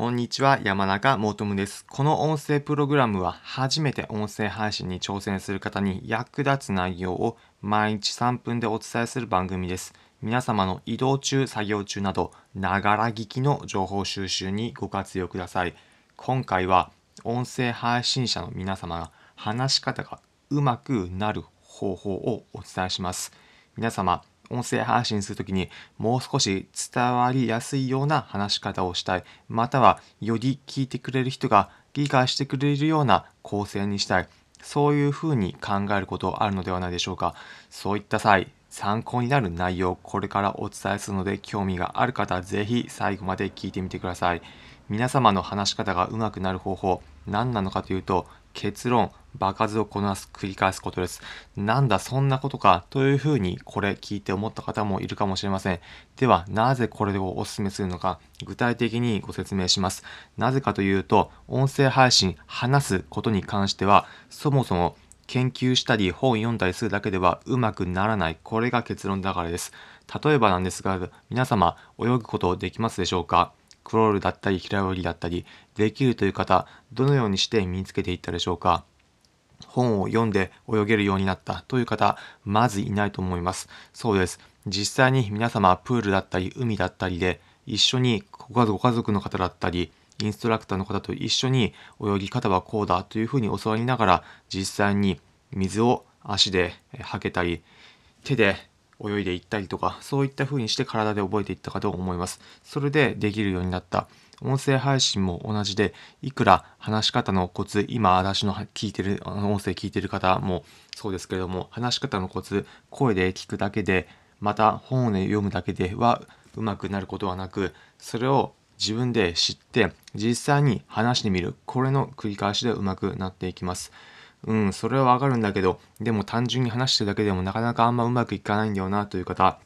こんにちは、山中もとむです。この音声プログラムは初めて音声配信に挑戦する方に役立つ内容を毎日3分でお伝えする番組です。皆様の移動中、作業中など、ながら聞きの情報収集にご活用ください。今回は音声配信者の皆様が話し方がうまくなる方法をお伝えします。皆様、音声配信するときにもう少し伝わりやすいような話し方をしたい。またはより聞いてくれる人が理解してくれるような構成にしたい。そういうふうに考えることあるのではないでしょうか。そういった際、参考になる内容、これからお伝えするので興味がある方はぜひ最後まで聞いてみてください。皆様の話し方が上手くなる方法、何なのかというと、結論、場数をこなす、繰り返すことです。なんだ、そんなことか、というふうにこれ聞いて思った方もいるかもしれません。では、なぜこれをお勧めするのか、具体的にご説明します。なぜかというと、音声配信、話すことに関しては、そもそも研究したり本読んだりするだけではうまくならない。これが結論だからです。例えばなんですが、皆様、泳ぐことできますでしょうか？クロールだったり平泳ぎだったりできるという方どのようにして身につけていったでしょうか。本を読んで泳げるようになったという方まずいないと思います。そうです。実際に皆様プールだったり海だったりで一緒にご家族の方だったりインストラクターの方と一緒に泳ぎ方はこうだというふうに教わりながら実際に水を足ではけたり手で泳いでいったりとか、そういった風にして体で覚えていったかと思います。それでできるようになった。音声配信も同じで、いくら話し方のコツ、今私の聞いてる、あの音声聞いてる方もそうですけれども、話し方のコツ、声で聞くだけで、また本で読むだけではうまくなることはなく、それを自分で知って、実際に話してみる。これの繰り返しでうまくなっていきます。うん、それはわかるんだけど、でも単純に話してるだけでもなかなかあんまうまくいかないんだよなという方、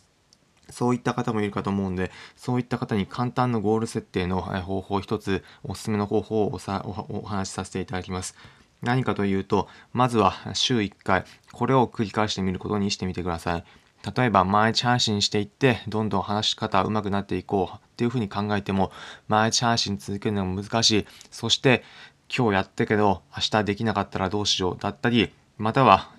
そういった方もいるかと思うんで、そういった方に簡単なゴール設定の方法一つ、おすすめの方法をお話しさせていただきます。何かというと、まずは週1回、これを繰り返してみることにしてみてください。例えば毎日配信していってどんどん話し方上手くなっていこうっていうふうに考えても毎日配信続けるのが難しいそして今日やったけど明日できなかったらどうしようだったり、または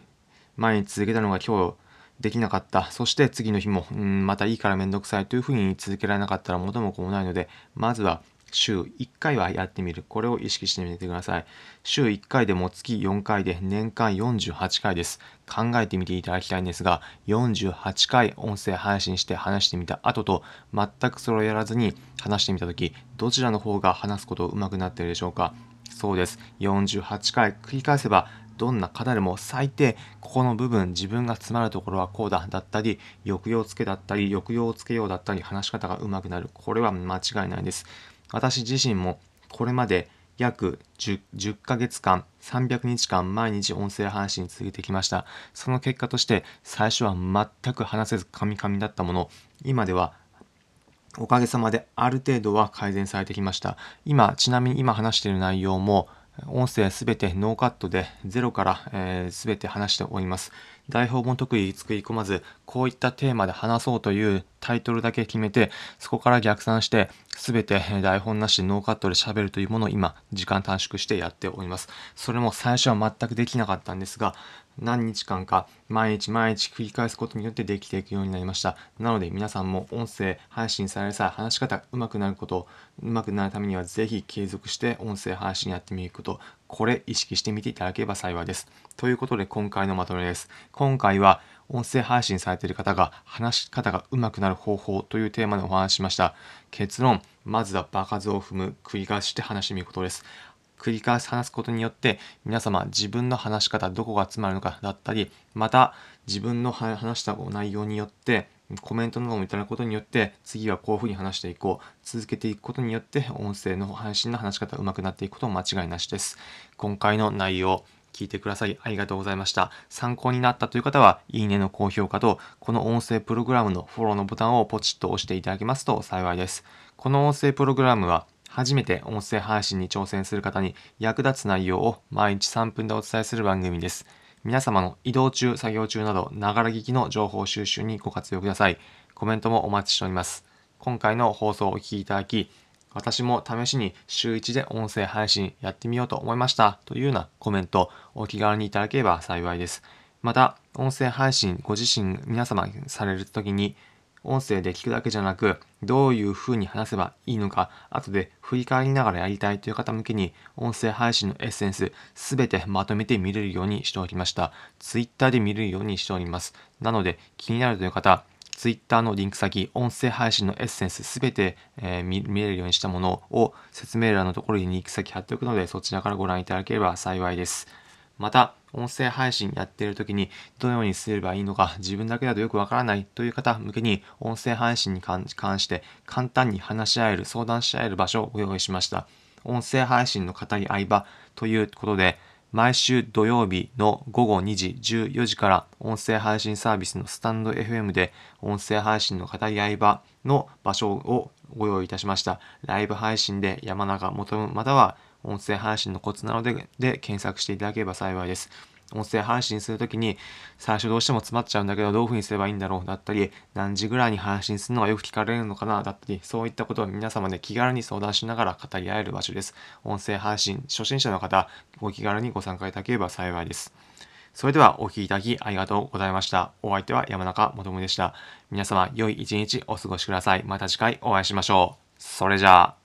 前に続けたのが今日できなかった。そして次の日も、うん、またいいからめんどくさいというふうに続けられなかったら元も子もないので、まずは週1回はやってみる。これを意識してみてください。週1回でも月4回で年間48回です。考えてみていただきたいんですが、48回音声配信して話してみた後と、全くそれをやらずに話してみたとき、どちらの方が話すこと上手くなっているでしょうかそうです。48回繰り返せば、どんな方でも最低、ここの部分、自分が詰まるところはこうだ、だったり、抑揚つけだったり、抑揚をつけようだったり、話し方が上手くなる。これは間違いないです。私自身も、これまで約 10, 10ヶ月間、300日間毎日音声配信続けてきました。その結果として、最初は全く話せずカミカミだったもの、今ではおかげさまである程度は改善されてきました。今、ちなみに今話している内容も、音声すべてノーカットでゼロからすべ、えー、て話しております。台本も特に作り込まず、こういったテーマで話そうというタイトルだけ決めて、そこから逆算して、すべて台本なしでノーカットで喋るというものを今、時間短縮してやっております。それも最初は全くできなかったんですが、何日間か毎日毎日繰り返すことによってできていくようになりました。なので皆さんも音声配信される際、話し方上手くなること、上手くなるためにはぜひ継続して音声配信やってみること、これ意識してみていただければ幸いです。ということで今回のまとめです。今回は音声配信されている方が話し方が上手くなる方法というテーマでお話ししました。結論、まずは場数を踏む、繰り返して話してみることです。繰り返し話すことによって皆様自分の話し方どこが詰まるのかだったりまた自分の話した内容によってコメントなどもいただくことによって次はこういうふうに話していこう続けていくことによって音声の配信の話し方上手くなっていくことも間違いなしです今回の内容聞いてくださりありがとうございました。参考になったという方は、いいねの高評価と、この音声プログラムのフォローのボタンをポチッと押していただけますと幸いです。この音声プログラムは、初めて音声配信に挑戦する方に役立つ内容を毎日3分でお伝えする番組です。皆様の移動中、作業中など、ながら聞きの情報収集にご活用ください。コメントもお待ちしております。今回の放送をお聴きいただき、私も試しに週1で音声配信やってみようと思いましたというようなコメントお気軽にいただければ幸いです。また、音声配信ご自身皆様されるときに音声で聞くだけじゃなく、どういう風に話せばいいのか、後で振り返りながらやりたいという方向けに、音声配信のエッセンス、すべてまとめて見れるようにしておきました。Twitter で見れるようにしております。なので、気になるという方、Twitter のリンク先、音声配信のエッセンスすべて、えー、見れるようにしたものを説明欄のところにリンク先貼っておくので、そちらからご覧いただければ幸いです。また、音声配信やっている時にどのようにすればいいのか自分だけだとよくわからないという方向けに音声配信に関して簡単に話し合える、相談し合える場所をご用意しました。音声配信の語り合い場ということで、毎週土曜日の午後2時14時から音声配信サービスのスタンド FM で音声配信の語り合い場の場所をご用意いたしました。ライブ配信で山中求むまたは音声配信のコツなのでで検索していただければ幸いです。音声配信するときに最初どうしても詰まっちゃうんだけどどういうふうにすればいいんだろうだったり何時ぐらいに配信するのがよく聞かれるのかなだったりそういったことを皆様で気軽に相談しながら語り合える場所です。音声配信初心者の方ご気軽にご参加いただければ幸いです。それではお聴きいただきありがとうございました。お相手は山中もともでした。皆様良い一日お過ごしください。また次回お会いしましょう。それじゃあ。